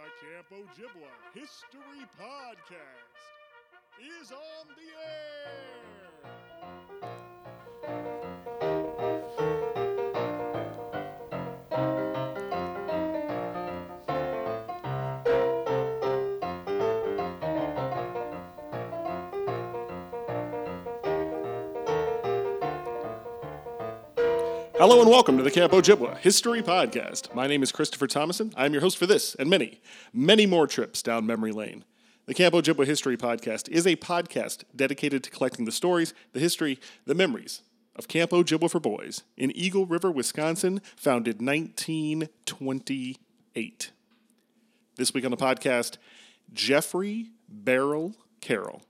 The Camp Ojibwa History Podcast is on the air. Hello and welcome to the Camp Ojibwa History Podcast. My name is Christopher Thomason. I'm your host for this and many, many more trips down memory lane. The Camp Ojibwa History Podcast is a podcast dedicated to collecting the stories, the history, the memories of Camp Ojibwa for Boys in Eagle River, Wisconsin, founded 1928. This week on the podcast, Jeffrey Barrel Carroll.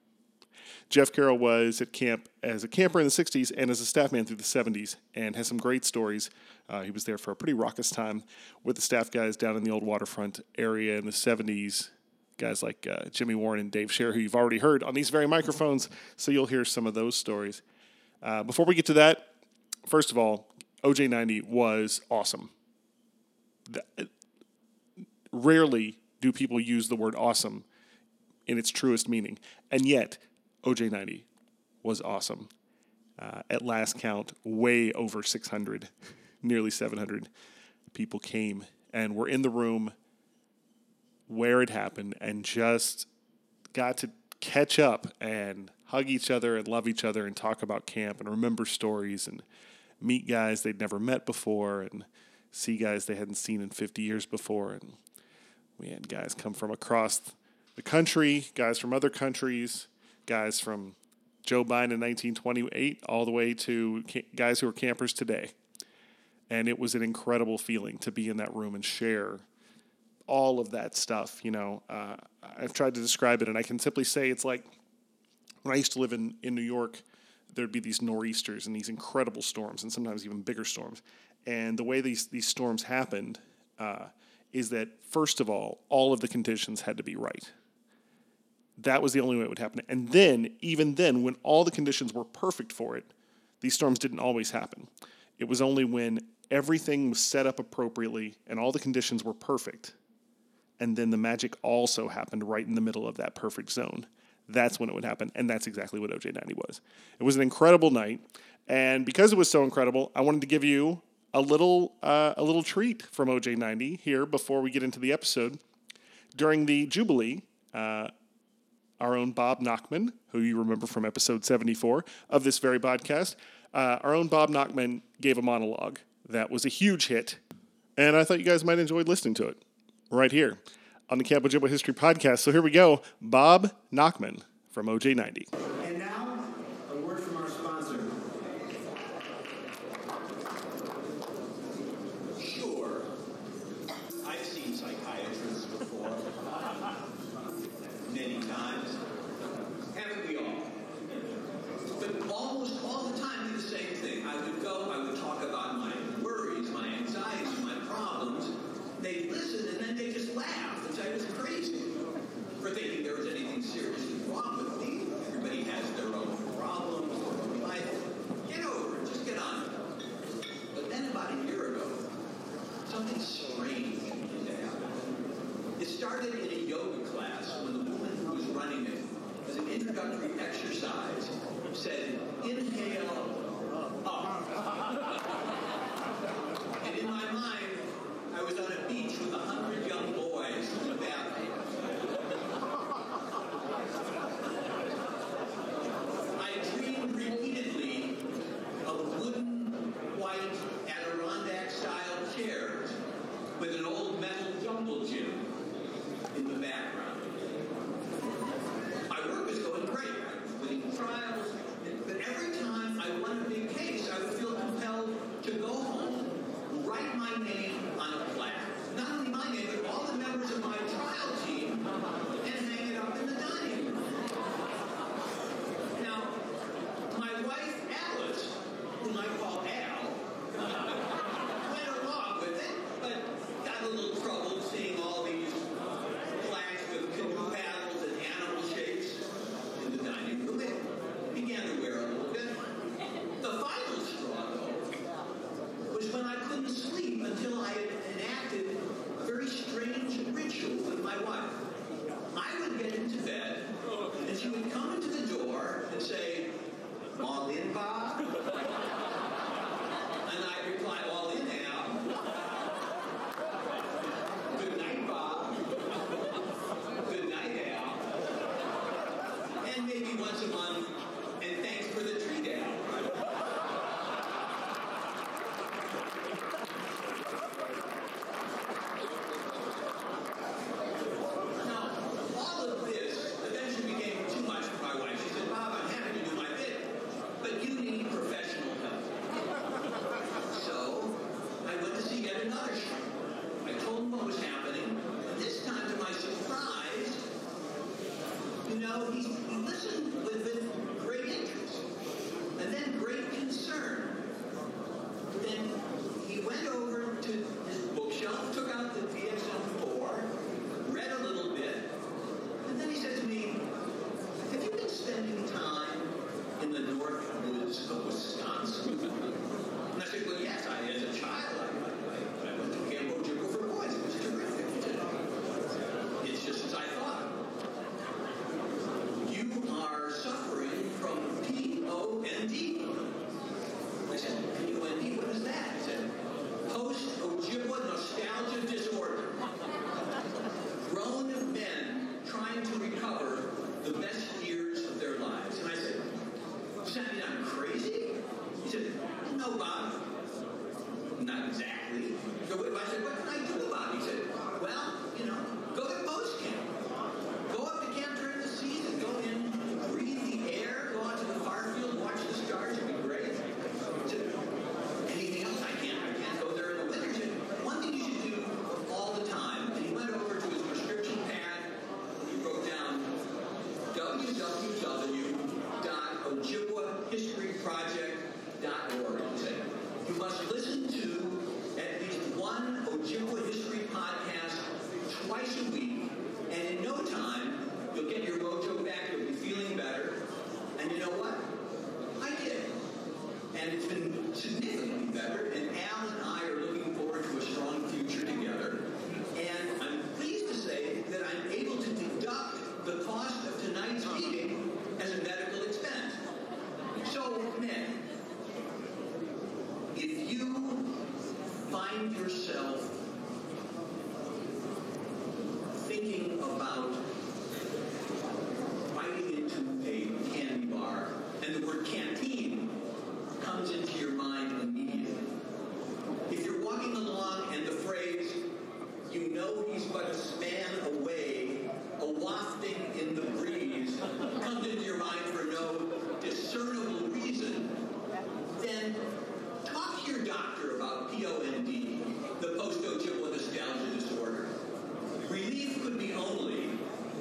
Geoff Carroll was at camp as a camper in the 60s and as a staff man through the 70s and has some great stories. Uh, he was there for a pretty raucous time with the staff guys down in the old waterfront area in the 70s. Guys like uh, Jimmy Warren and Dave Scher, who you've already heard on these very microphones, so you'll hear some of those stories. Uh, before we get to that, first of all, OJ90 was awesome. The- rarely do people use the word awesome in its truest meaning. And yet, OJ90 was awesome. Uh, at last count, way over 600, nearly 700 people came and were in the room where it happened and just got to catch up and hug each other and love each other and talk about camp and remember stories and meet guys they'd never met before and see guys they hadn't seen in 50 years before. And we had guys come from across the country, guys from other countries, guys from Joe Biden in 1928 all the way to guys who are campers today. And it was an incredible feeling to be in that room and share all of that stuff. You know, uh, I've tried to describe it, and I can simply say it's like when I used to live in, in New York, there'd be these nor'easters and these incredible storms, and sometimes even bigger storms. And the way these, these storms happened uh, is that, first of all, all of the conditions had to be right. That was the only way it would happen. And then, even then, when all the conditions were perfect for it, these storms didn't always happen. It was only when everything was set up appropriately and all the conditions were perfect, and then the magic also happened right in the middle of that perfect zone. That's when it would happen, and that's exactly what OJ90 was. It was an incredible night, and because it was so incredible, I wanted to give you a little uh, a little treat from OJ90 here before we get into the episode. During the Jubilee, uh, our own Bob Nachman, who you remember from episode 74 of this very podcast, uh, our own Bob Nachman gave a monologue that was a huge hit, and I thought you guys might enjoy listening to it right here on the Camp Ojibwa History Podcast. So here we go Bob Nachman from OJ90. Another shrink. I told him what was happening, this time, to my surprise, you know, he, he listened with, with great interest, and then great concern. Then he went over to his bookshelf, took out the DSM-4, read a little bit, and then he said to me, "Have you been spending time in the north woods of Wisconsin?" And I said, "Well, yes. I, as a child, I, I, I went to Camp Ojibwa for boys. It was terrific. He said, It's just as I thought. You are suffering from P-O-N-D." I said, P-O-N-D, what is that? He said, post-Ojibwa nostalgia disorder. Grown men trying to recover the best years of their lives. And I said, does that mean I'm crazy? He said, no, Bob. Not exactly. So I said, what can I do about it? He said, well, you know, go to post camp. Go up to camp during the season. Go in, breathe the air, go out to the far field, watch the stars. It'd be great. I said, Anything else? I can't. I can't go there in the winter. He said, One thing you should do all the time. And he went over to his prescription pad. He wrote down www.ojibwahistoryproject.org. He said, You to at least one Ojibwa history podcast twice a week, and in no time, you'll get your mojo back. You'll be feeling better. And you know what? I did and it's been significantly better. And Al and I are looking forward to a strong future together. And I'm pleased to say that I'm able to deduct the cost of tonight's meeting as a medical expense. So, men, if you find yourself thinking about biting into a candy bar, and the word canteen comes into your mind immediately. If you're walking along and the phrase, you know he's but a span away, a wafting in the breeze, comes into your mind for no discernible reason, then talk to your doctor about POND, the post-Ojibwa nostalgia disorder. Relief could be only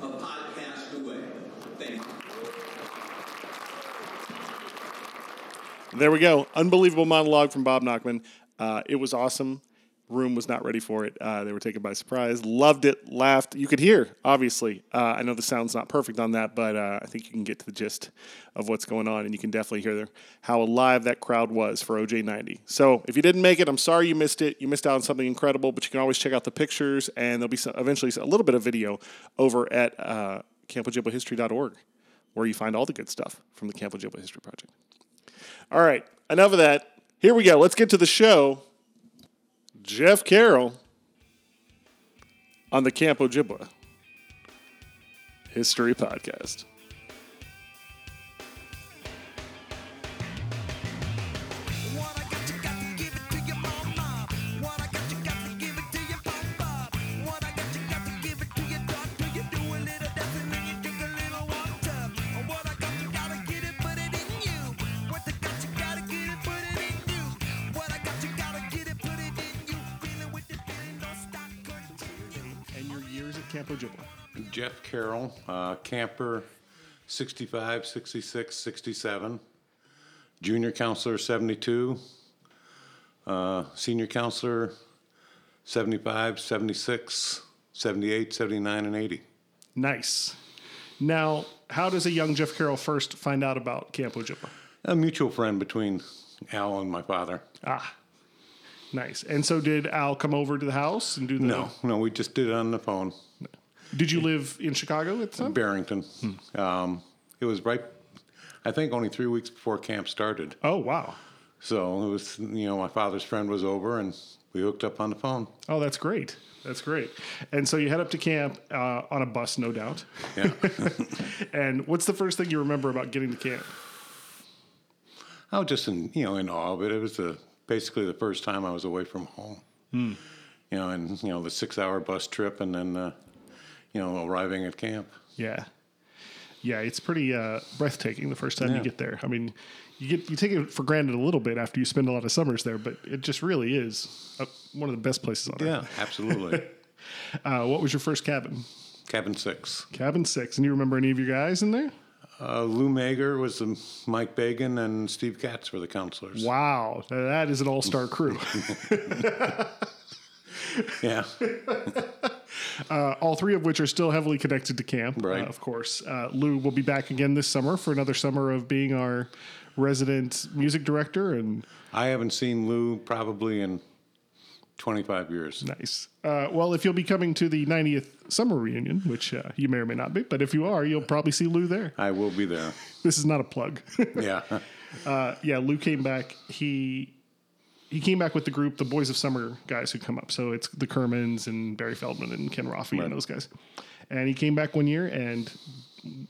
a podcast away. Thank you. There we go. Unbelievable monologue from Bob Nachman. Uh, it was awesome. Room was not ready for it. Uh, they were taken by surprise. Loved it. Laughed. You could hear, obviously. Uh, I know the sound's not perfect on that, but uh, I think you can get to the gist of what's going on, and you can definitely hear how alive that crowd was for OJ90. So if you didn't make it, I'm sorry you missed it. You missed out on something incredible, but you can always check out the pictures, and there'll be some, eventually a little bit of video over at uh, where you find all the good stuff from the Camp History Project. All right, enough of that. Here we go. Let's get to the show. Geoff Carroll on the Camp Ojibwa History Podcast. Geoff Carroll, uh, camper 65, 66, 67, junior counselor 72, uh, senior counselor 75, 76, 78, 79, and 80. Nice. Now, how does a young Geoff Carroll first find out about Camp Ojibwa? A mutual friend between Al and my father. Ah, nice. And so, did Al come over to the house and do the? No, no, we just did it on the phone. Did you live in Chicago at the time? Barrington. Um, it was right I think only three weeks before camp started. Oh wow. So it was, you know, my father's friend was over and we hooked up on the phone. Oh, that's great. That's great. And so you head up to camp uh, on a bus, no doubt. Yeah. And what's the first thing you remember about getting to camp? I was just in, you know, in awe of it. It was the, basically the first time I was away from home. Hmm. You know, and, you know, the six hour bus trip and then, uh, you know, arriving at camp. Yeah. Yeah, it's pretty uh, breathtaking the first time you get there. I mean, you get you take it for granted a little bit after you spend a lot of summers there, but it just really is uh one of the best places on Yeah, earth. absolutely. Uh, what was your first cabin? Cabin six. Cabin six. And you remember any of your guys in there? Uh, Lou Mager was the Mike Bagan and Steve Katz were the counselors. Wow, that is an all star crew. Yeah. Uh, all three of which are still heavily connected to camp, Right. uh, of course. Uh, Lou will be back again this summer for another summer of being our resident music director, and I haven't seen Lou probably in 25 years. nice. Uh, well, if you'll be coming to the 90th summer reunion, which uh, you may or may not be, but if you are, you'll probably see Lou there. I will be there. This is not a plug. Yeah. uh, yeah, Lou came back. He he came back with the group, the Boys of Summer guys who come up. So it's the Kermans and Barry Feldman and Ken Roffey and those guys. And he came back one year and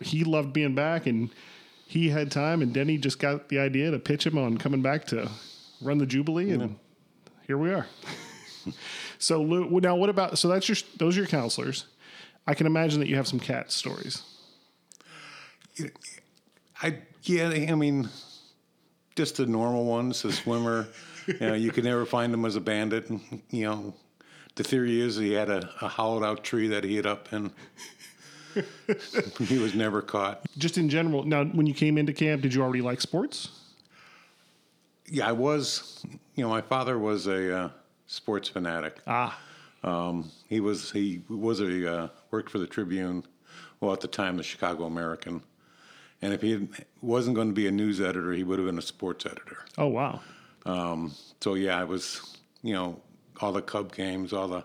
he loved being back and he had time and Denny just got the idea to pitch him on coming back to run the Jubilee and here we are. so Lou, now what about so that's your those are your counselors. I can imagine that you have some Katz stories. I yeah, I mean, just the normal ones. The swimmer, you know, you could never find him as a bandit. And, you know, the theory is he had a, a hollowed out tree that he hid up in. he was never caught. Just in general, now when you came into camp, did you already like sports? Yeah, I was. You know, my father was a uh, sports fanatic. Ah, Um, he was he was a uh, worked for the Tribune, well at the time the Chicago American, and if he had, wasn't going to be a news editor, he would have been a sports editor. oh wow. Um, so yeah, I was you know all the Cub games, all the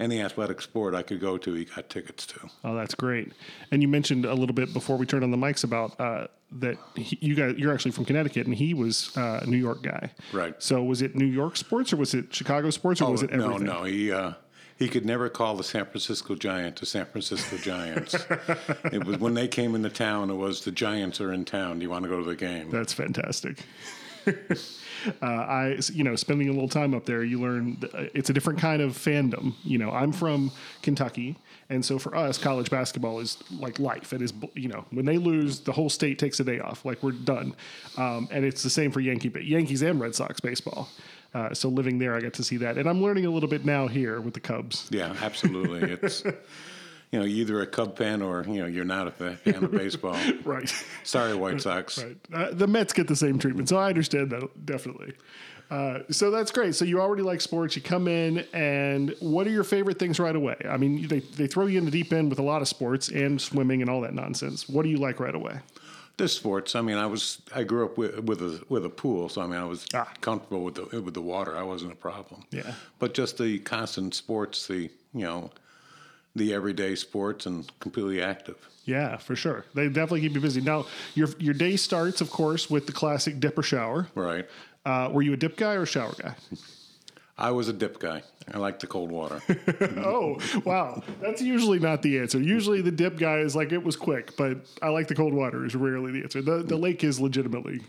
any athletic sport I could go to, he got tickets to. Oh, that's great. And you mentioned a little bit before we turned on the mics about uh, that he, you guys you're actually from Connecticut, and he was uh, a New York guy. Right. So was it New York sports, or was it Chicago sports, or was it Oh, no, no, he. Uh, he could never call the San Francisco Giants the San Francisco Giants. it was when they came into town. It was the Giants are in town. Do you want to go to the game? That's fantastic. uh, I, you know, spending a little time up there, you learn uh, it's a different kind of fandom. You know, I'm from Kentucky, and so for us, college basketball is like life. It is, you know, when they lose, the whole state takes a day off. Like we're done, um, and it's the same for Yankee, but Yankees and Red Sox baseball. Uh, so living there, I got to see that, and I'm learning a little bit now here with the Cubs. Yeah, absolutely. It's you know either a Cub fan or you know you're not a fan of baseball. Right. Sorry, White Sox. Right. Uh, the Mets get the same treatment, so I understand that definitely. Uh, so that's great. So you already like sports. You come in, and what are your favorite things right away? I mean, they, they throw you in the deep end with a lot of sports and swimming and all that nonsense. What do you like right away? The sports. I mean, I was I grew up with with a with a pool, so I mean I was Ah. comfortable with the with the water. I wasn't a problem. Yeah. But just the constant sports, the you know, the everyday sports, and completely active. Yeah, for sure. They definitely keep you busy. Now, your your day starts, of course, with the classic dip or shower. Right. Uh, were you a dip guy or a shower guy? I was a dip guy. I like the cold water. oh, wow. That's usually not the answer. Usually the dip guy is like, it was quick, but I like the cold water is rarely the answer. The, the lake is legitimately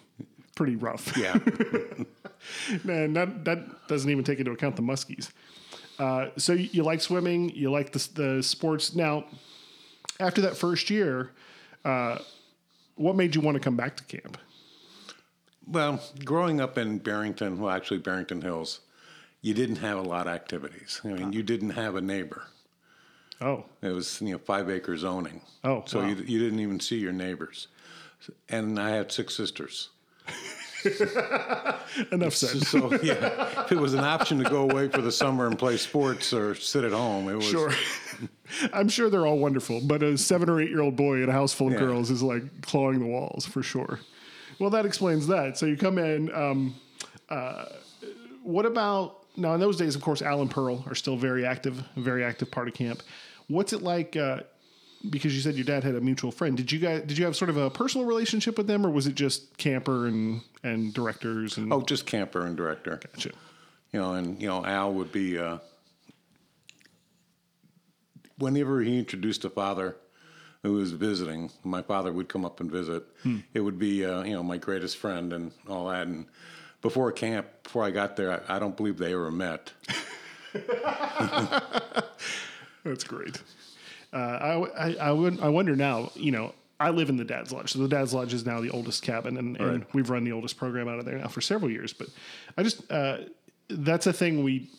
pretty rough. yeah. Man, that, that doesn't even take into account the muskies. Uh, so you, like swimming, you like the, the sports. Now, after that first year, uh, what made you want to come back to camp? Well, growing up in Barrington, well, actually Barrington Hills, you didn't have a lot of activities. I mean, you didn't have a neighbor. Oh, It was you know five acre zoning. Oh, so wow. you you didn't even see your neighbors. And I had six sisters. enough said. So yeah, if it was an option to go away for the summer and play sports or sit at home, it was Sure. I'm sure they're all wonderful, but a seven or eight year old boy in a house full of Yeah. girls is like clawing the walls for sure. Well, that explains that. So you come in. Um, uh, what about now? In those days, of course, Al and Pearl are still very active, very active part of camp. What's it like? Uh, because you said your dad had a mutual friend. Did you guys did you have sort of a personal relationship with them, or was it just camper and and directors and Oh, just camper and director. Gotcha. You know, and you know, Al would be uh, whenever he introduced a father who was visiting, my father would come up and visit. It would be uh, you know my greatest friend and all that. And before camp, before I got there, I, I don't believe they ever met. That's great. Uh, I, I, I, would, I wonder now, you know, I live in the Dad's Lodge. So the Dad's Lodge is now the oldest cabin, and, and Right. we've run the oldest program out of there now for several years. But I just, uh, that's a thing we,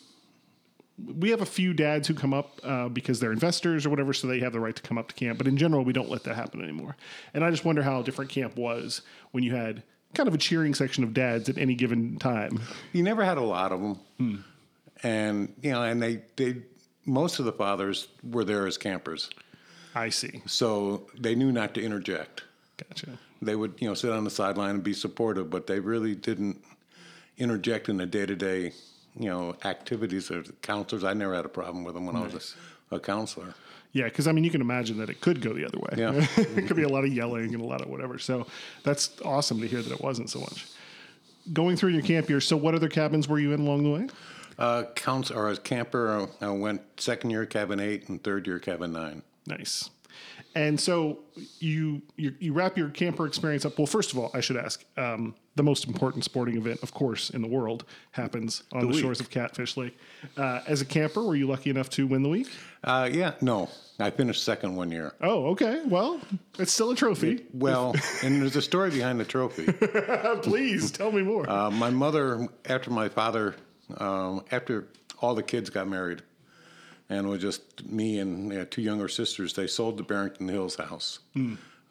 we have a few dads who come up uh, because they're investors or whatever, so they have the right to come up to camp. But in general, we don't let that happen anymore. And I just wonder how different camp was when you had kind of a cheering section of dads at any given time. You never had a lot of them, and you know, and they they most of the fathers were there as campers, I see. so they knew not to interject. Gotcha. They would you know sit on the sideline and be supportive, but they really didn't interject in the day to day you know activities of counselors. I never had a problem with them when I was a, a counselor. Yeah, because I mean, you can imagine that it could go the other way. Yeah. it could be a lot of yelling and a lot of whatever. So that's awesome to hear that it wasn't so much. Going through your camp year, so what other cabins were you in along the way? Uh, counts or as camper, I went second year cabin eight and third year cabin nine. Nice. And so you, you you wrap your camper experience up. Well, first of all, I should ask um, the most important sporting event, of course, in the world happens on the, week. shores of Catfish Lake. Uh, as a camper, were you lucky enough to win the week? Uh, yeah, no, I finished second one year. Oh, okay. Well, it's still a trophy. Well, and there's a story behind the trophy. Please tell me more. Uh, my mother, after my father, um, after all the kids got married, and it was just me and uh, two younger sisters, they sold the Barrington Hills house.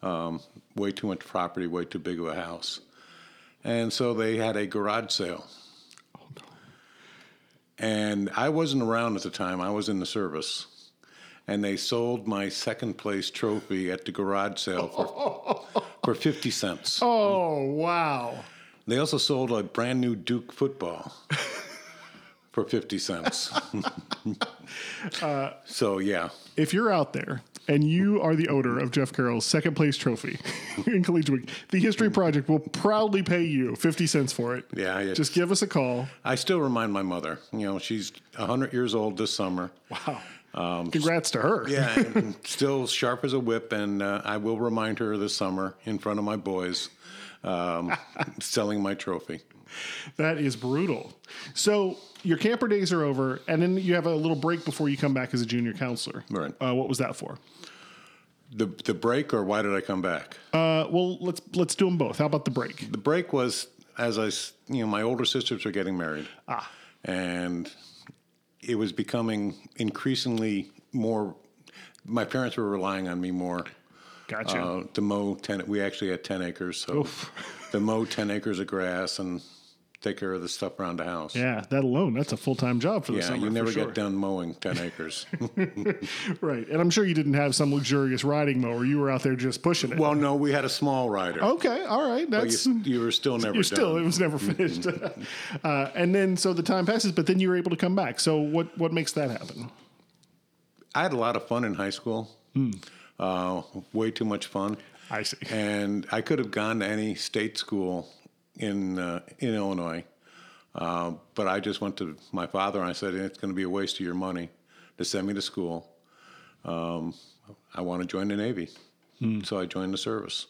Um, way too much property, way too big of a house. And so they had a garage sale. And I wasn't around at the time, I was in the service. And they sold my second place trophy at the garage sale for, for 50 cents. oh, wow. They also sold a brand new Duke football for 50 cents. so, yeah. if you're out there and you are the owner of Geoff Carroll's second place trophy in Collegiate Week, the History Project will proudly pay you 50 cents for it. Yeah, Just give us a call. I still remind my mother, you know, she's 100 years old this summer. Wow. Congrats to her. Um, Yeah, and still sharp as a whip. And uh, I will remind her this summer in front of my boys um, selling my trophy. That is brutal. So your camper days are over, and then you have a little break before you come back as a junior counselor. Right. Uh, what was that for? The, the break, or why did I come back? Uh, well, let's let's do them both. How about the break? The break was as I you know, my older sisters were getting married. Ah. And it was becoming increasingly more, my parents were relying on me more Gotcha. uh, to mow 10, we actually had 10 acres. So to mow 10 acres of grass and take care of the stuff around the house. yeah, that alone, that's a full time job for the Yeah, summer. you never sure. get done mowing 10 acres. Right. And I'm sure you didn't have some luxurious riding mower. You were out there just pushing it. well, no, we had a small rider. okay. All right. but That's. you, you were still never You're done. still, it was never finished. uh, and then, so the time passes, but then you were able to come back. So, what what makes that happen? I had a lot of fun in high school. Hmm. Uh, way too much fun. I see. and I could have gone to any state school in uh, in Illinois, uh, but I just went to my father and I said it's going to be a waste of your money to send me to school. Um, I want to join the Navy, so I joined the service.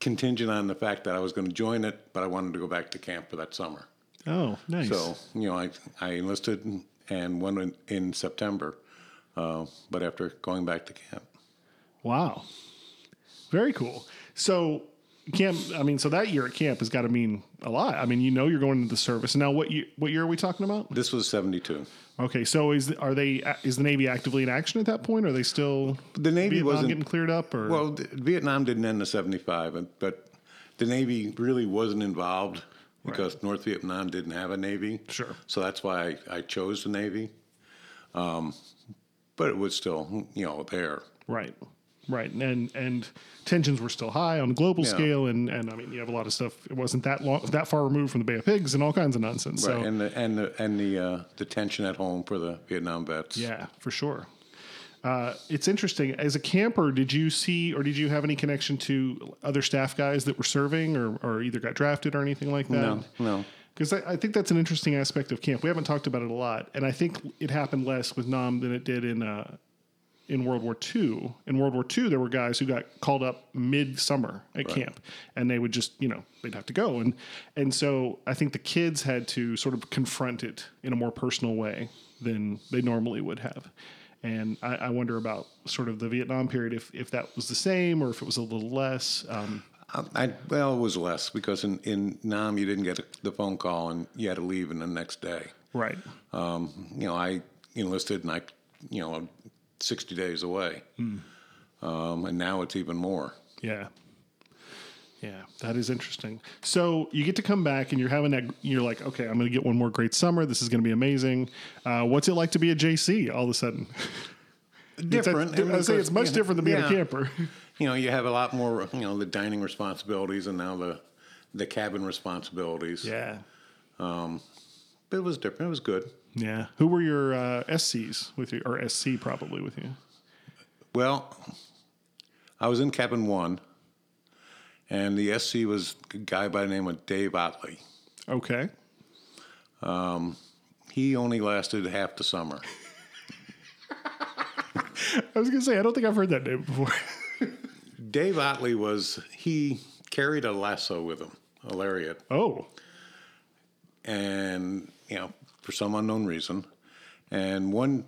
Contingent on the fact that I was going to join it, but I wanted to go back to camp for that summer. Oh, nice. So you know, I I enlisted and went in, in September, uh, but after going back to camp. Wow. Very cool. So, camp, I mean, so that year at camp has got to mean a lot. I mean, you know, you're going into the service. Now, what year, what year are we talking about? This was seventy two. Okay. So, is, are they, is the Navy actively in action at that point? Are they still, The Navy Vietnam wasn't getting cleared up or? Well, Vietnam didn't end in '75, but the Navy really wasn't involved because North Vietnam didn't have a Navy. Sure. So that's why I, I chose the Navy. Um, but it was still, you know, there. right. Right. And, and tensions were still high on a global Yeah. scale. And, and I mean, you have a lot of stuff. It wasn't that long, that far removed from the Bay of Pigs and all kinds of nonsense. So, And the and the and the uh, the tension at home for the Vietnam vets. Yeah, for sure. Uh, it's interesting. As a camper, did you see or did you have any connection to other staff guys that were serving or, or either got drafted or anything like that? No, no. Because I, I think that's an interesting aspect of camp. We haven't talked about it a lot, and I think it happened less with Nam than it did in uh, in World War II. In World War II, there were guys who got called up mid-summer at camp, and they would just, you know, they'd have to go, and and so I think the kids had to sort of confront it in a more personal way than they normally would have. And I, I wonder about sort of the Vietnam period, if if that was the same or if it was a little less. Um, I, I, well, it was less because in, in Nam you didn't get the phone call and you had to leave in the next day. right. Um, you know, I enlisted and I, you know, 60 days away. Um, and now it's even more. Yeah. Yeah, that is interesting. So you get to come back and you're having that. You're like, okay, I'm going to get one more great summer. This is going to be amazing. Uh, what's it like to be a JC all of a sudden? Different. I say it's much Yeah, different than being a camper. You know, you have a lot more, you know, the dining responsibilities and now the, the cabin responsibilities. yeah, But it was different. It was good. Yeah. Who were your uh, SCs with you, or SC probably with you? Well, I was in cabin one, and the SC was a guy by the name of Dave Otley. Okay, He only lasted half the summer. I was going to say I don't think I've heard that name before. Dave Otley was, he carried a lasso with him, a lariat, oh, and, you know, for some unknown reason. And one,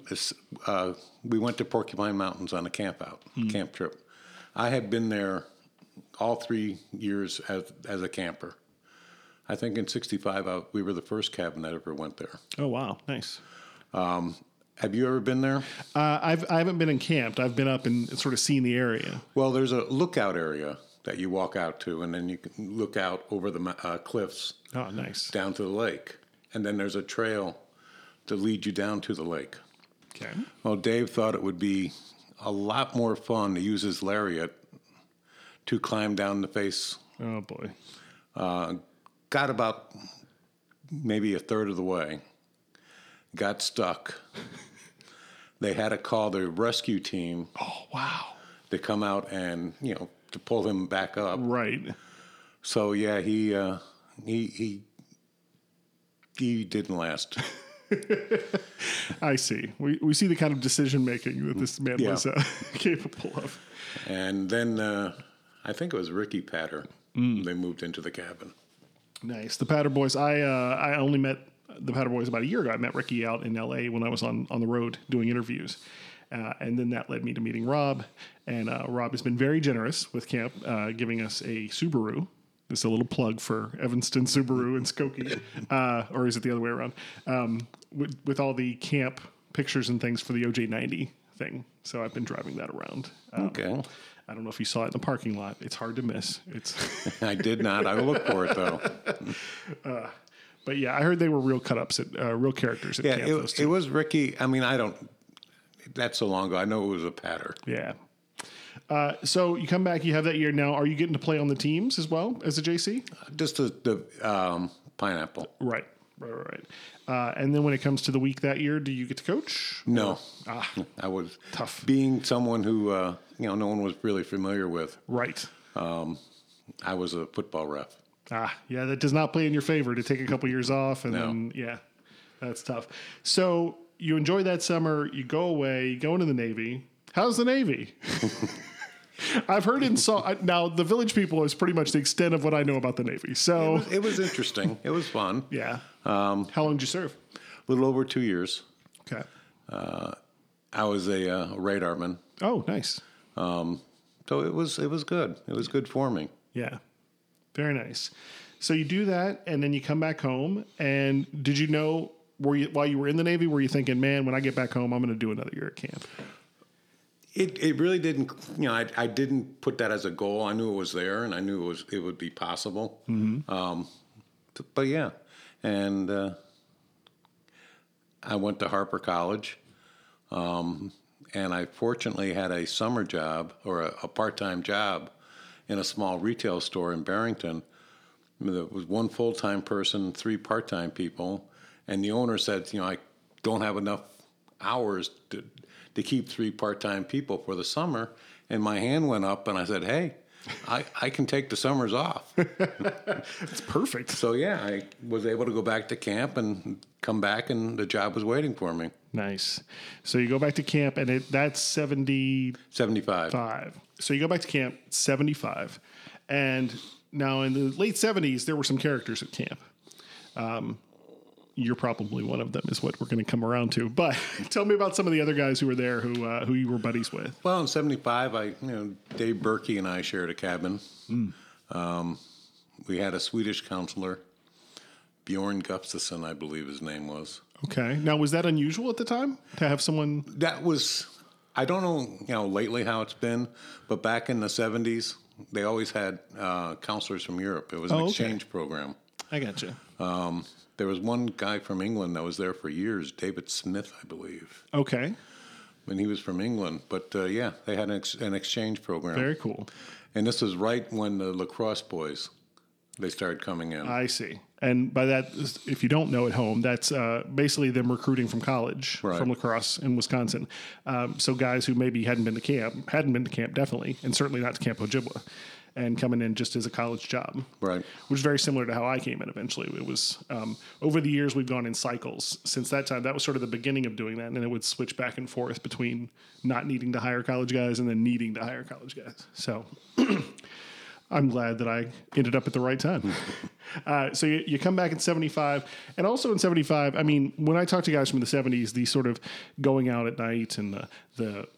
uh, we went to Porcupine Mountains on a camp out, camp trip. I had been there all three years as, as a camper. I think in 65, I, we were the first cabin that ever went there. oh wow, nice. Have you ever been there? Uh, I've I haven't been encamped. I've been up and sort of seen the area. Well, there's a lookout area that you walk out to, and then you can look out over the uh, cliffs Oh, nice. down to the lake. And then there's a trail to lead you down to the lake. Okay. Well, Dave thought it would be a lot more fun to use his lariat to climb down the face. Oh boy. Got about maybe a third of the way, got stuck. they had to call the rescue team Oh wow. to come out and, you know, to pull him back up. Right. So yeah, he uh, he he he didn't last. I see. We we see the kind of decision making that this man Yeah. was uh, capable of. And then uh, I think it was Ricky Patter. They moved into the cabin. Nice. The Patter Boys. I uh, I only met the Patter Boys about a year ago. I met Ricky out in L.A. when I was on on the road doing interviews. Uh, and then that led me to meeting Rob, and uh, Rob has been very generous with camp, uh, giving us a Subaru. This is a little plug for Evanston Subaru and Skokie, uh, or is it the other way around? Um, with, with all the camp pictures and things for the OJ90 thing. So I've been driving that around. Um, Okay. I don't know if you saw it in the parking lot. It's hard to miss. It's, I did not. I look for it though. but yeah, I heard they were real cut ups at uh, real characters at Yeah, camp. it, it was Ricky. I mean, I don't. That's so long ago. I know it was a Patter. yeah. Uh, so you come back, you have that year now. Are you getting to play on the teams as well as a JC? Just the, the um, pineapple. Right, right, right. right. Uh, and then when it comes to the week that year, do you get to coach? No, Ah, I was Tough. Being someone who uh, you know no one was really familiar with. right. I was a football ref. Ah, yeah, that does not play in your favor to take a couple years off, and No. then yeah, that's tough. So you enjoy that summer, you go away, you go into the Navy. How's the Navy? I've heard in so now the village people is pretty much the extent of what I know about the Navy. So It was interesting. it was fun. yeah, um, how long did you serve? A little over two years. Okay. Uh, I was a uh, radarman, Oh, nice. Um, so it was it was good. It was good for me. Yeah, very nice. So you do that, and then you come back home. And did you know? Were you while you were in the Navy? Were you thinking, man, when I get back home, I'm going to do another year at camp? It it really didn't. You know, I I didn't put that as a goal. I knew it was there, and I knew it was it would be possible. Um, t- but yeah, and uh, I went to Harper College, um, and I fortunately had a summer job or a, a part time job in a small retail store in Barrington. There was one full time person, three part time people, and the owner said, you know, I don't have enough hours to to keep three part-time people for the summer, and my hand went up, and I said, "Hey, I, I can take the summers off." It's perfect. so yeah, I was able to go back to camp and come back, and the job was waiting for me. Nice. So you go back to camp, and it that's 75. Seventy-five. So you go back to camp, 75. And now in the late 70s, there were some characters at camp. Um, you're probably one of them, is what we're going to come around to. But tell me about some of the other guys who were there who uh, who you were buddies with. Well, in '75, I, you know, Dave Berkey and I shared a cabin. Um, we had a Swedish counselor, Bjorn Gustafsson, I believe his name was. Okay. Now, was that unusual at the time to have someone? That was, I don't know, you know, lately how it's been, but back in the '70s, they always had uh, counselors from Europe. It was an Oh, okay. exchange program. I got you. Um, there was one guy from England that was there for years, David Smith, I believe, Okay. when he was from England. But uh, yeah, they had an, ex- an exchange program. Very cool. And this was right when the La Crosse boys they started coming in. I see. And by that, if you don't know at home, that's uh, basically them recruiting from college, Right. from La Crosse in Wisconsin. Um, so guys who maybe hadn't been to camp, hadn't been to camp definitely, and certainly not to Camp Ojibwa, and coming in just as a college job. Right. Which is very similar to how I came in eventually. It was um, over the years we've gone in cycles. Since that time, that was sort of the beginning of doing that, and then it would switch back and forth between not needing to hire college guys and then needing to hire college guys. So I'm glad that I ended up at the right time. uh, so you, you come back in 75. And also in 75, I mean, when I talk to guys from the 70s, the sort of going out at night and the, the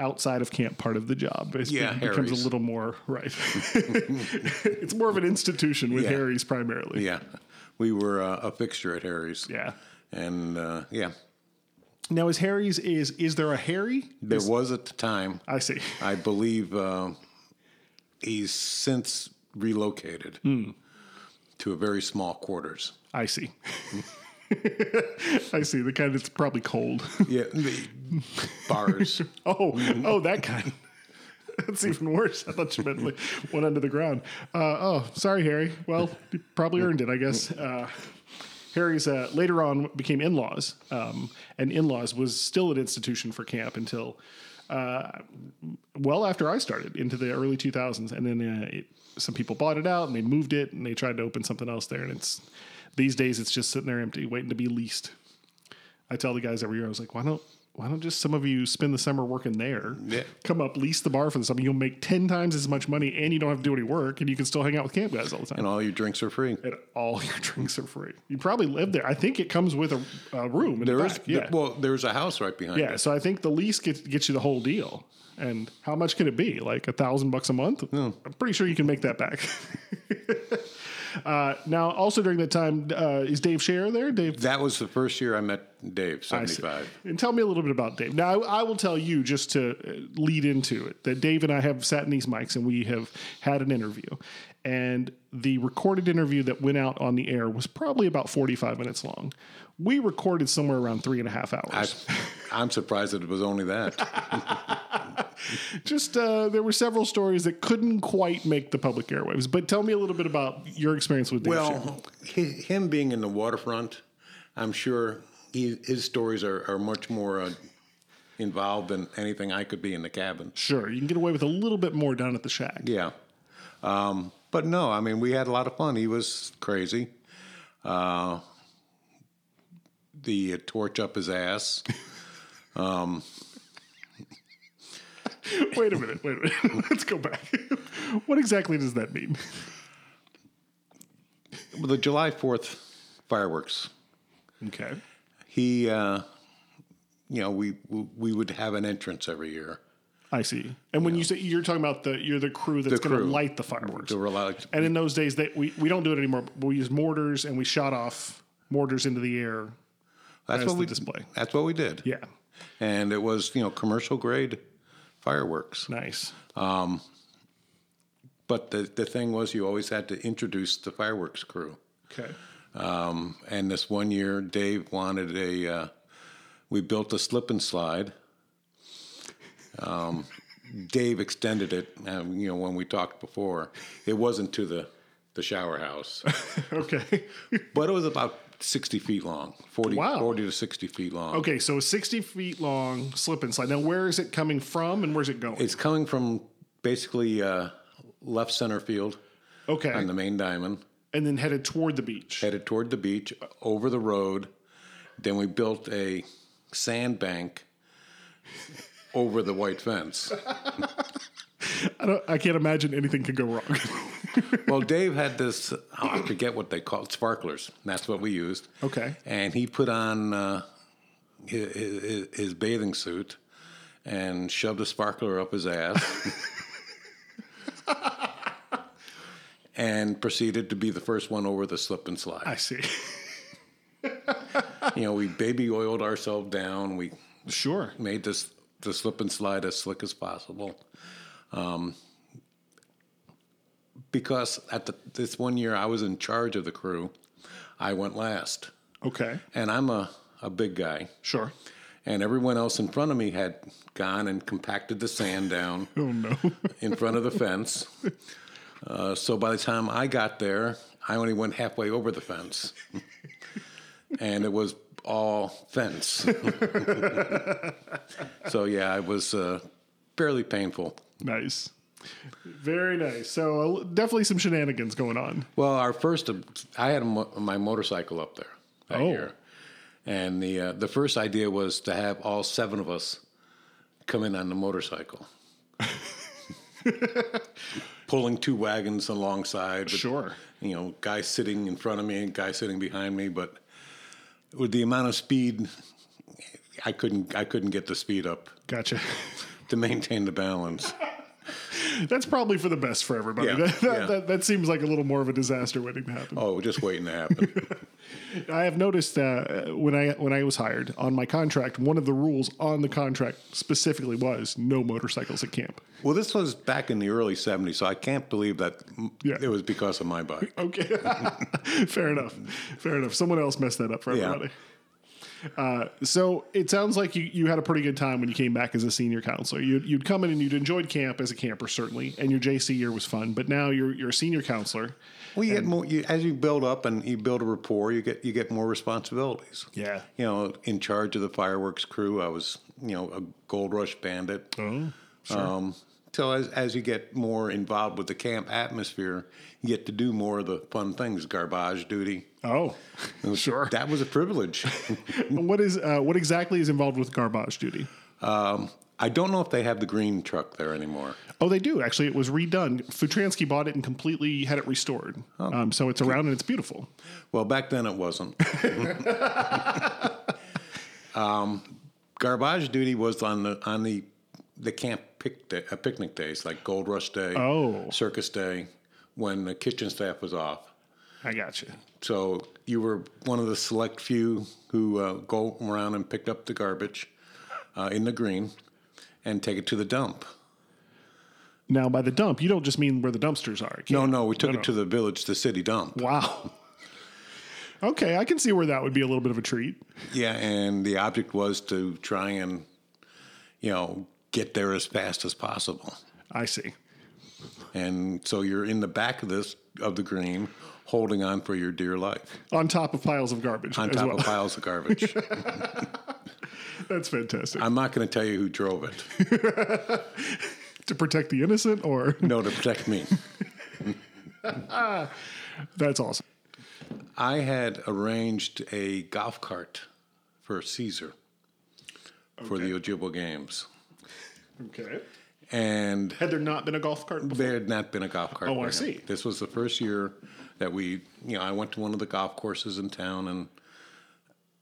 outside of camp part of the job is, Yeah, becomes Harry's. a little more, right. it's more of an institution with Yeah. Harry's primarily. yeah, we were uh, a fixture at Harry's. Yeah. And uh, yeah, Now, is Harry's, is, is there a Harry? there was at the time, I see. I believe uh, he's since relocated Hmm. to a very small quarters. I see. I see. The kind that's probably cold. Yeah, the bars. Oh, oh, that kind. That's even worse. I thought you meant like one under the ground. Uh, oh, sorry, Harry. Well, you probably earned it, I guess. Uh, Harry's uh, later on became in-laws, um, and in-laws was still an institution for camp until uh, well after I started into the early 2000s, and then uh, it, some people bought it out and they moved it and they tried to open something else there, and it's these days it's just sitting there empty, waiting to be leased. I tell the guys every year, I was like, why don't why don't just some of you spend the summer working there? Yeah. Come up, lease the bar for the summer. You'll make ten times as much money, and you don't have to do any work, and you can still hang out with camp guys all the time. and all your drinks are free. and all your drinks are free. You probably live there. I think it comes with a, a room in There the is yeah, well, there's a house right behind yeah. it. So I think the lease gets gets you the whole deal. And how much can it be? Like a thousand bucks a month? I'm pretty sure you can make that back. uh, now, also during that time, uh, is Dave Scher there? Dave That was the first year I met Dave, 75. And tell me a little bit about Dave. Now, I, I will tell you just to uh, lead into it that Dave and I have sat in these mics and we have had an interview. And the recorded interview that went out on the air was probably about 45 minutes long. We recorded somewhere around three and a half hours. I'm surprised that it was only that. just uh, there were several stories that couldn't quite make the public airwaves. But tell me a little bit about your experience with Dave. Well, hi- him being in the waterfront, I'm sure he, his stories are, are much more uh, involved than anything I could be in the cabin. sure, you can get away with a little bit more down at the shack. Yeah. Um, but no, I mean, we had a lot of fun. He was crazy. Uh, the uh, torch up his ass. Wait a minute. Wait a minute. Let's go back. what exactly does that mean? Well, the July 4th fireworks. Okay. He, uh, you know, we we would have an entrance every year. I see. And when you say you're talking about the you're the crew that's going to light the fireworks. Rely, and in those days, they, we we don't do it anymore. We use mortars and we shot off mortars into the air. That's what we display. That's what we did. Yeah. and it was you know commercial grade fireworks. Nice. Um, But the the thing was, you always had to introduce the fireworks crew. Okay. Um, and this one year, Dave wanted a. Uh, we built a slip and slide. Um, Dave extended it. Um, you know, when we talked before, it wasn't to the the shower house, Okay. but it was about 60 feet long, 40, Wow. 40 to 60 feet long. Okay, so a 60 feet long slip and slide. Now, where is it coming from and where's it going? It's coming from basically uh, left center field okay. on the main diamond, and then headed toward the beach. headed toward the beach, over the road. Then we built a sandbank over the white fence. I, don't, I can't imagine anything could go wrong. Well, Dave had this, oh, I forget what they call it, sparklers. That's what we used. Okay. And he put on uh, his, his, bathing suit and shoved a sparkler up his ass. and proceeded to be the first one over the slip and slide. I see. you know, we baby oiled ourselves down. We Sure. made this the slip and slide as slick as possible. Um, because at the, this one year I was in charge of the crew, I went last, Okay. and I'm a, a big guy, Sure. and everyone else in front of me had gone and compacted the sand down Oh, no. in front of the fence. Uh, so by the time I got there, I only went halfway over the fence, and it was all fence. so yeah, it was uh, fairly painful. nice. Very nice. So, uh, definitely some shenanigans going on. Well, our first, I had a mo- my motorcycle up there that Oh. year, and the uh, the first idea was to have all seven of us come in on the motorcycle, pulling two wagons alongside. with, Sure. you know, guy sitting in front of me and guy sitting behind me, but with the amount of speed, I couldn't I couldn't get the speed up Gotcha. to maintain the balance. That's probably for the best for everybody. Yeah, That, that, yeah. that, that seems like a little more of a disaster waiting to happen. Oh, just waiting to happen. I have noticed that when I when I was hired on my contract, one of the rules on the contract specifically was no motorcycles at camp. Well, this was back in the early 70s, so I can't believe that Yeah. it was because of my bike. Okay, fair enough. Fair enough. Someone else messed that up for everybody. Uh, so it sounds like you, you had a pretty good time when you came back as a senior counselor. You'd, you'd come in and you'd enjoyed camp as a camper, certainly, and your JC year was fun. But now you're you're a senior counselor. Well, you get more you, as you build up and you build a rapport. You get you get more responsibilities. Yeah. You know, in charge of the fireworks crew, I was you know a Gold Rush bandit. Oh, Um, so as as you get more involved with the camp atmosphere, you get to do more of the fun things, garbage duty. oh, sure. That was a privilege. what is uh, what exactly is involved with garbage duty? um, I don't know if they have the green truck there anymore. Oh, they do actually. It was redone. Futransky bought it and completely had it restored. Um, so it's around and it's beautiful. Well, back then it wasn't. um, garbage duty was on the on the the camp pic day, uh, picnic days, like Gold Rush Day, Oh. Circus Day, when the kitchen staff was off. I got you. So you were one of the select few who uh, go around and picked up the garbage uh, in the green and take it to the dump. Now, by the dump, you don't just mean where the dumpsters are. No, no, we took No, it to the village, the city dump. Wow. Okay, I can see where that would be a little bit of a treat. Yeah, and the object was to try and, you know, get there as fast as possible. I see. And so you're in the back of this of the green, holding on for your dear life, On top of piles of garbage. on top well. of piles of garbage. That's fantastic. I'm not going to tell you who drove it. to protect the innocent, or No, to protect me. that's awesome. I had arranged a golf cart for Caesar for the Ojibwa Games, Okay. and Had there not been a golf cart before? there had not been a golf cart. Oh, I him. see. This was the first year that we, you know, I went to one of the golf courses in town, and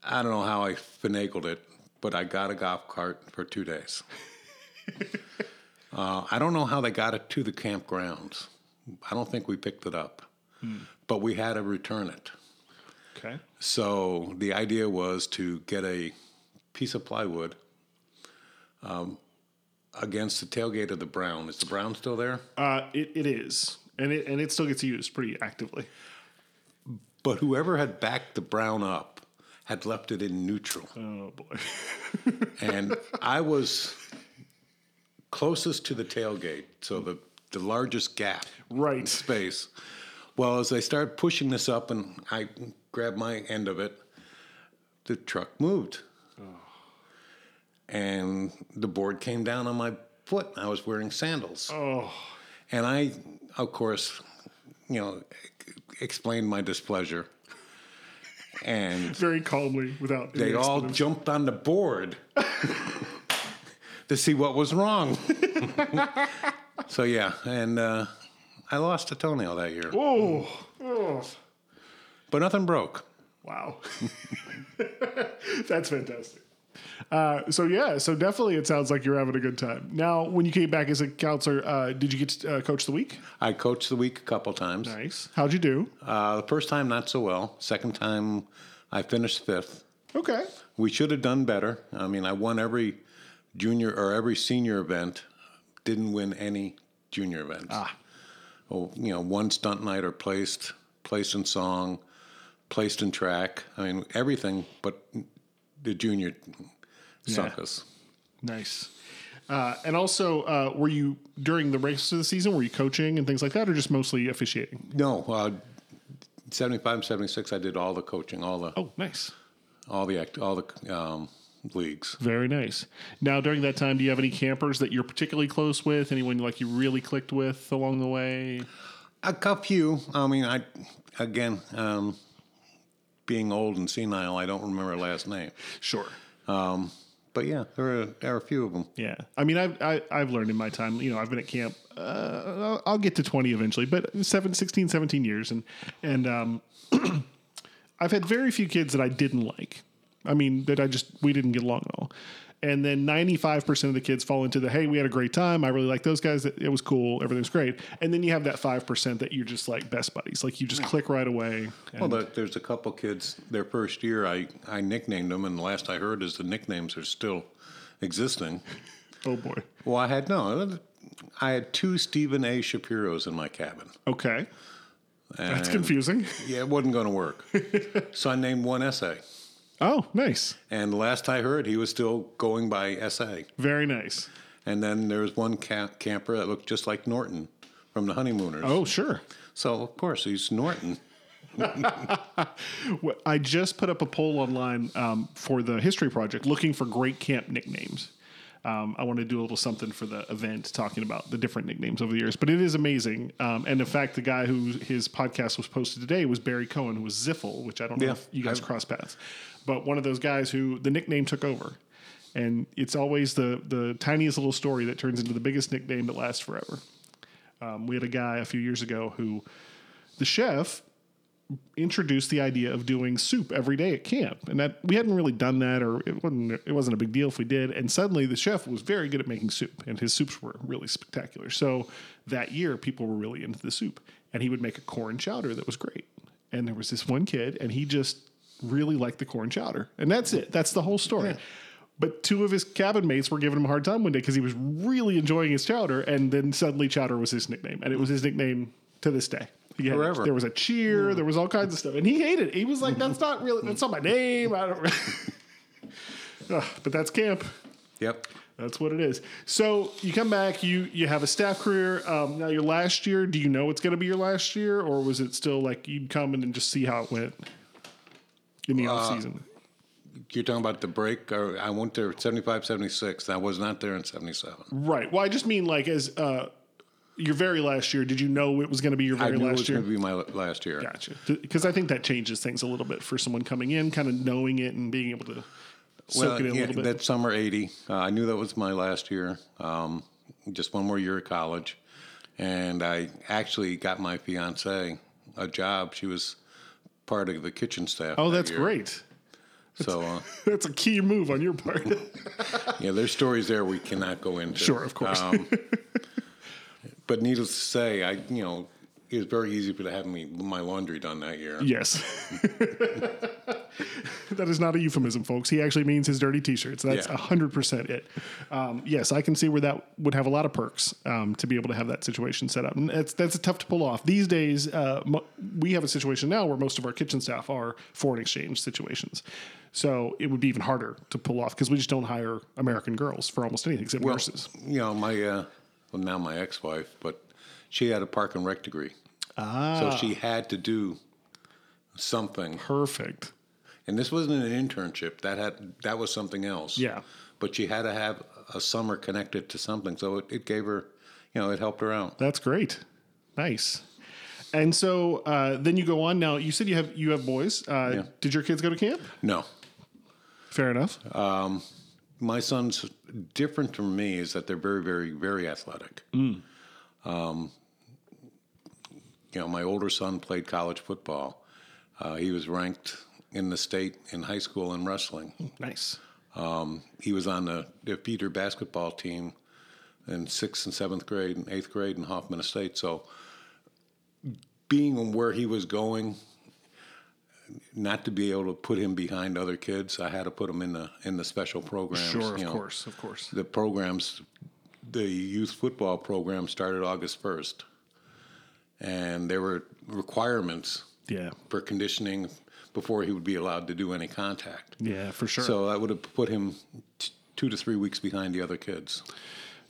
I don't know how I finagled it, but I got a golf cart for two days. uh, I don't know how they got it to the campgrounds. I don't think we picked it up, Hmm. but we had to return it. Okay. So the idea was to get a piece of plywood um, against the tailgate of the Brown. Is the Brown still there? Uh, it, it is, and it and it still gets used pretty actively. But whoever had backed the Brown up had left it in neutral. Oh boy. and I was closest to the tailgate, so the, the largest gap Right. in space. Well, as they started pushing this up, and I grabbed my end of it, the truck moved. And the board came down on my foot. I was wearing sandals. Oh, And I, of course, you know, explained my displeasure. And very calmly without. any they all jumped on the board to see what was wrong. so, yeah, and uh, I lost a toenail that year. Oh, oh, But nothing broke. wow. That's fantastic. Uh, so yeah, so definitely it sounds like you're having a good time. Now, when you came back as a counselor, uh, did you get to uh, coach the week? I coached the week a couple times. Nice. How'd you do? Uh, the first time, not so well. Second time, I finished fifth. Okay. We should have done better. I mean, I won every junior or every senior event. Didn't win any junior events. Ah. Oh, you know, one stunt night or placed, placed in song, placed in track. I mean, everything but the junior sunk Yeah. Nice. Uh, and also, uh, were you during the rest of the season? Were you coaching and things like that, or just mostly officiating? No, uh, 75 76, I did all the coaching, all the Oh, nice. all the act, all the um, leagues. Very nice. Now, during that time, do you have any campers that you're particularly close with? Anyone like you really clicked with along the way? A cou- few. I mean, I again, um, being old and senile, I don't remember her last name. Sure. But yeah, there are there are a few of them. Yeah. I mean, I've, I, I've learned in my time, you know, I've been at camp, uh, I'll, get to 20 eventually, but seven, 16, 17 years. And, and, um, I've had very few kids that I didn't like. I mean, that I just, we didn't get along at all. And then 95% of the kids fall into the, hey, we had a great time. I really like those guys. It, it was cool. Everything's great. And then you have that 5% that you're just like best buddies. Like you just click right away. Well, the, there's a couple kids. Their first year, I I nicknamed them, and the last I heard is the nicknames are still existing. oh boy. Well, I had no. I had two Stephen A. Shapiro's in my cabin. Okay. That's confusing. Yeah, it wasn't going to work. so I named one SA, Oh, nice. and last I heard, he was still going by SA. Very nice. And then there was one ca- camper that looked just like Norton from the Honeymooners. Oh, sure. So of course he's Norton. I just put up a poll online um, for the history project looking for great camp nicknames. Um, I want to do a little something for the event talking about the different nicknames over the years, but it is amazing. Um, and in fact, the guy who his podcast was posted today was Barry Cohen, who was Ziffel, which I don't know Yeah, if you guys I've- cross paths, but one of those guys who the nickname took over. And it's always the the tiniest little story that turns into the biggest nickname that lasts forever. Um, we had a guy a few years ago who, the chef, introduced the idea of doing soup every day at camp, and that we hadn't really done that, or it wasn't it wasn't a big deal if we did. And suddenly, the chef was very good at making soup, and his soups were really spectacular. So that year, people were really into the soup, and he would make a corn chowder that was great. And there was this one kid, and he just really liked the corn chowder, and that's it. That's the whole story. But two of his cabin mates were giving him a hard time one day because he was really enjoying his chowder, and then suddenly chowder was his nickname, and it was his nickname to this day. He had- Forever. There was a cheer, there was all kinds of stuff, and he hated it. He was like, "That's not really, that's not my name." I don't. Ugh, but that's camp. Yep. That's what it is. So you come back, you you have a staff career. Um, now your last year, do you know it's going to be your last year, or was it still like you'd come in and just see how it went in the off season? You're talking about the break? Or I went there 75, 76. I was not there in 77. Right. Well, I just mean like as uh, your very last year. Did you know it was going to be your very I knew it last was year? going to be my last year. Gotcha. Because I think that changes things a little bit for someone coming in, kind of knowing it and being able to soak Well, it in a little bit. that summer 80, uh, I knew that was my last year. Um, just one more year at college. And I actually got my fiance a job. She was part of the kitchen staff. oh, that that's year. great. So, uh, That's a key move on your part. yeah, there's stories there we cannot go into. Sure, of course. Um, but needless to say, I, you know, it was very easy for to have me my laundry done that year. yes. that is not a euphemism, folks. He actually means his dirty t-shirts. That's Yeah. hundred percent it. Um, yes, I can see where that would have a lot of perks um, to be able to have that situation set up, and that's that's tough to pull off these days. Uh, mo- we have a situation now where most of our kitchen staff are foreign exchange situations, so it would be even harder to pull off because we just don't hire American girls for almost anything except Well, nurses. you know, my uh, well now my ex-wife, but she had a park and rec degree, Ah, so she had to do something. Perfect. And this wasn't an internship. That had that was something else. Yeah. But she had to have a summer connected to something, so it, it gave her, you know, it helped her out. That's great. Nice. And so uh, then you go on. Now you said you have you have boys. Uh, Yeah. Did your kids go to camp? No, Fair enough. my son's different from me is that they're very, very, very athletic. Um, you know, my older son played college football. Uh, he was ranked in the state in high school in wrestling. nice. Um, he was on the, the feeder basketball team in sixth and seventh grade and eighth grade in Hoffman Estate. So, being where he was going, not to be able to put him behind other kids, I had to put him in the in the special programs. Sure, of you know. course, of course. The programs, the youth football program started August first, and there were requirements Yeah, for conditioning before he would be allowed to do any contact. yeah, for sure. So that would have put him t- two to three weeks behind the other kids.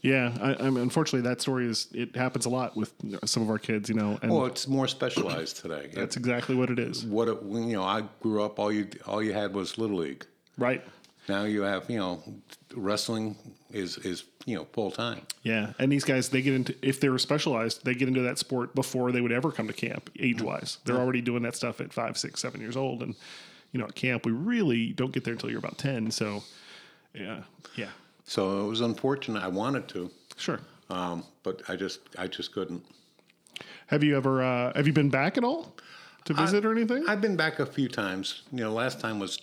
yeah, I, unfortunately, that story is it happens a lot with some of our kids. You know, and Well, it's more specialized today. that's exactly what it is. what it, you know. I grew up. All you all you had was little league. Right. Now you have you know wrestling is is you know full time. Yeah, and these guys they get into if they were specialized, they get into that sport before they would ever come to camp age wise. They're already doing that stuff at five, six, seven years old, and you know at camp we really don't get there until you're about ten. So, yeah, yeah, So it was unfortunate. I wanted to, sure. um, but I just I just couldn't. Have you ever uh, have you been back at all to visit or anything? I've been back a few times. You know, last time was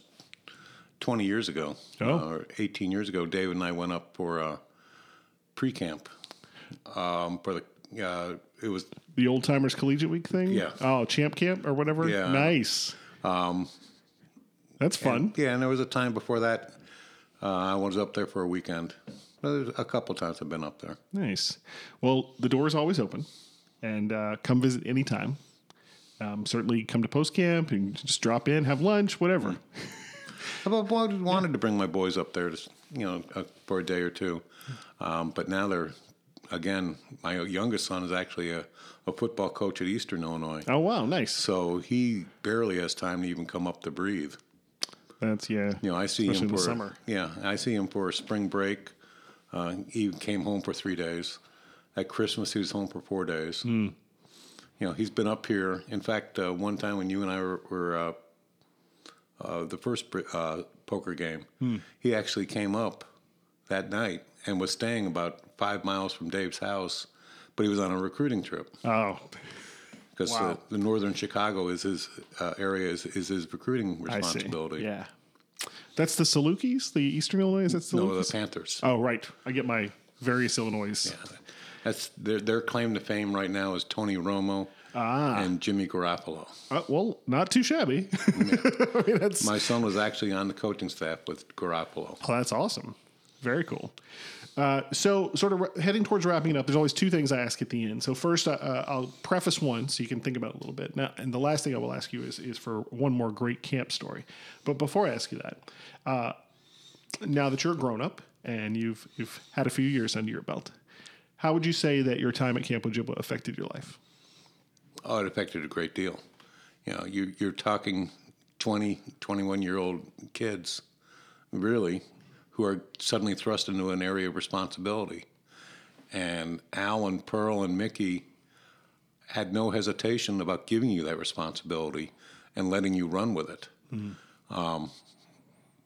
20 years ago, Oh. uh, or 18 years ago. David and I went up for uh, pre-camp um, for the. Uh, it was the old timers collegiate week thing. Yeah. Oh, champ camp or whatever. Yeah. Nice. Um, that's fun. yeah, and there was a time before that. Uh, I was up there for a weekend. There's a couple times I've been up there. Nice. Well, the door is always open, and uh, come visit anytime. Um, certainly, come to post camp and just drop in, have lunch, whatever. I've wanted to bring my boys up there, to, you know, uh, for a day or two. Um, but now they're, again, my youngest son is actually a, a football coach at Eastern Illinois. Oh wow, nice. So he barely has time to even come up to breathe. That's yeah. You know, I see Especially him in the for summer. yeah, I see him for spring break. Uh, he came home for three days. At Christmas, he was home for four days. Hmm. You know, he's been up here. In fact, uh, one time when you and I were, were uh, uh, the first uh, poker game, Hmm. he actually came up that night and was staying about five miles from Dave's house, but he was on a recruiting trip Oh, because Wow. the, the northern Chicago is his uh, area is, is his recruiting responsibility. Yeah. That's the Salukis, the Eastern Illinois. That's the No, the Panthers. Oh, right. I get my various Illinois. Yeah, That's their their claim to fame right now is Tony Romo Ah. and Jimmy Garoppolo. Uh, well, not too shabby. I mean, that's My son was actually on the coaching staff with Garoppolo. Oh, that's awesome. Very cool. Uh, so, sort of re- heading towards wrapping it up, there's always two things I ask at the end. So, first, uh, uh, I'll preface one so you can think about it a little bit. Now, and the last thing I will ask you is, is for one more great camp story. But before I ask you that, uh, now that you're a grown up and you've you've had a few years under your belt, how would you say that your time at Camp Ojibwa affected your life? Oh, it affected a great deal. You know, you, you're talking 20, 21 year old kids, really, who are suddenly thrust into an area of responsibility. And Al and Pearl and Mickey had no hesitation about giving you that responsibility and letting you run with it. Um,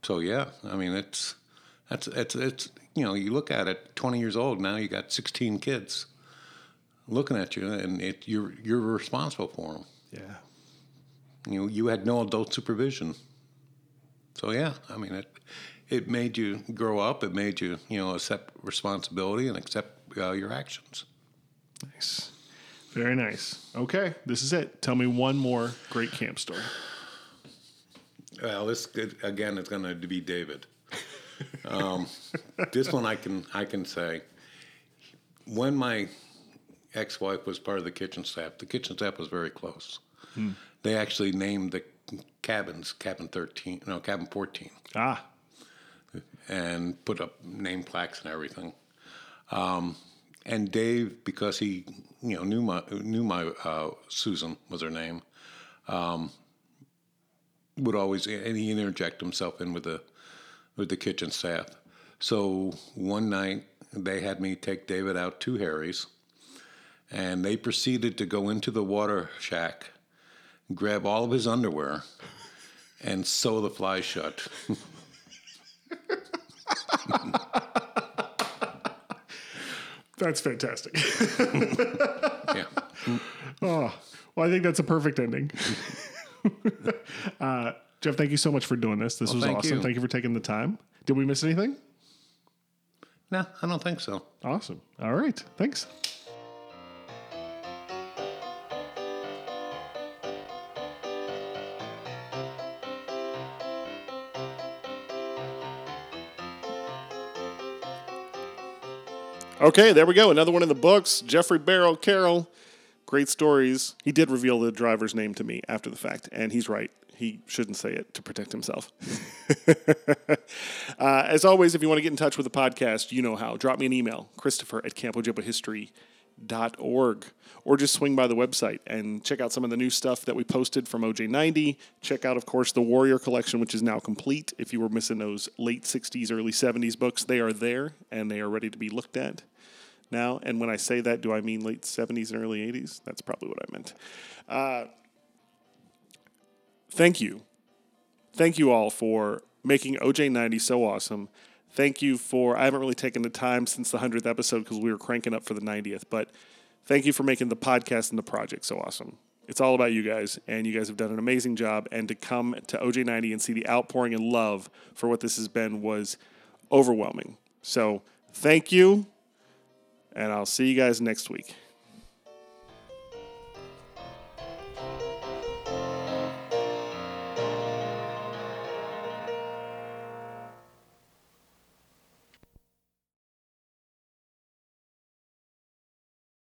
so yeah, I mean it's that's it's it's you know you look at it, 20 years old now, you got 16 kids looking at you, and it, you're you're responsible for them. Yeah. You know, you had no adult supervision. So yeah, I mean it. It made you grow up. It made you, you know, accept responsibility and accept uh, your actions. Nice. Very nice. Okay, this is it. Tell me one more great camp story. Well, this again is going to be David. Um, this one I can I can say. When my ex-wife was part of the kitchen staff, the kitchen staff was very close. They actually named the cabins cabin thirteen, no cabin fourteen. Ah, and put up name plaques and everything. Um, and Dave, because he you know knew my knew my uh, Susan was her name, um, would always and he interject himself in with the with the kitchen staff. So one night they had me take David out to Harry's, and they proceeded to go into the water shack, grab all of his underwear, and sew the fly shut. That's fantastic. yeah. oh, well, I think that's a perfect ending. uh, Geoff, thank you so much for doing this. This Well, was thank awesome. you. Thank you for taking the time. Did we miss anything? No, I don't think so. Awesome. All right. Thanks. Okay, there we go. Another one in the books. Jeffrey Barrel Carroll. Great stories. He did reveal the driver's name to me after the fact, and he's right. He shouldn't say it to protect himself. uh, as always, if you want to get in touch with the podcast, you know how. Drop me an email, Christopher at CampOjibwaHistory.org, or just swing by the website and check out some of the new stuff that we posted from OJ90. Check out, of course, the Warrior Collection, which is now complete. If you were missing those late 60s, early 70s books, they are there and they are ready to be looked at now. And when I say that, do I mean late 70s and early 80s? That's probably what I meant. Uh, thank you. Thank you all for making OJ90 so awesome. Thank you for, I haven't really taken the time since the 100th episode because we were cranking up for the 90th, but thank you for making the podcast and the project so awesome. It's all about you guys, and you guys have done an amazing job. And to come to OJ90 and see the outpouring and love for what this has been was overwhelming. So thank you and I'll see you guys next week.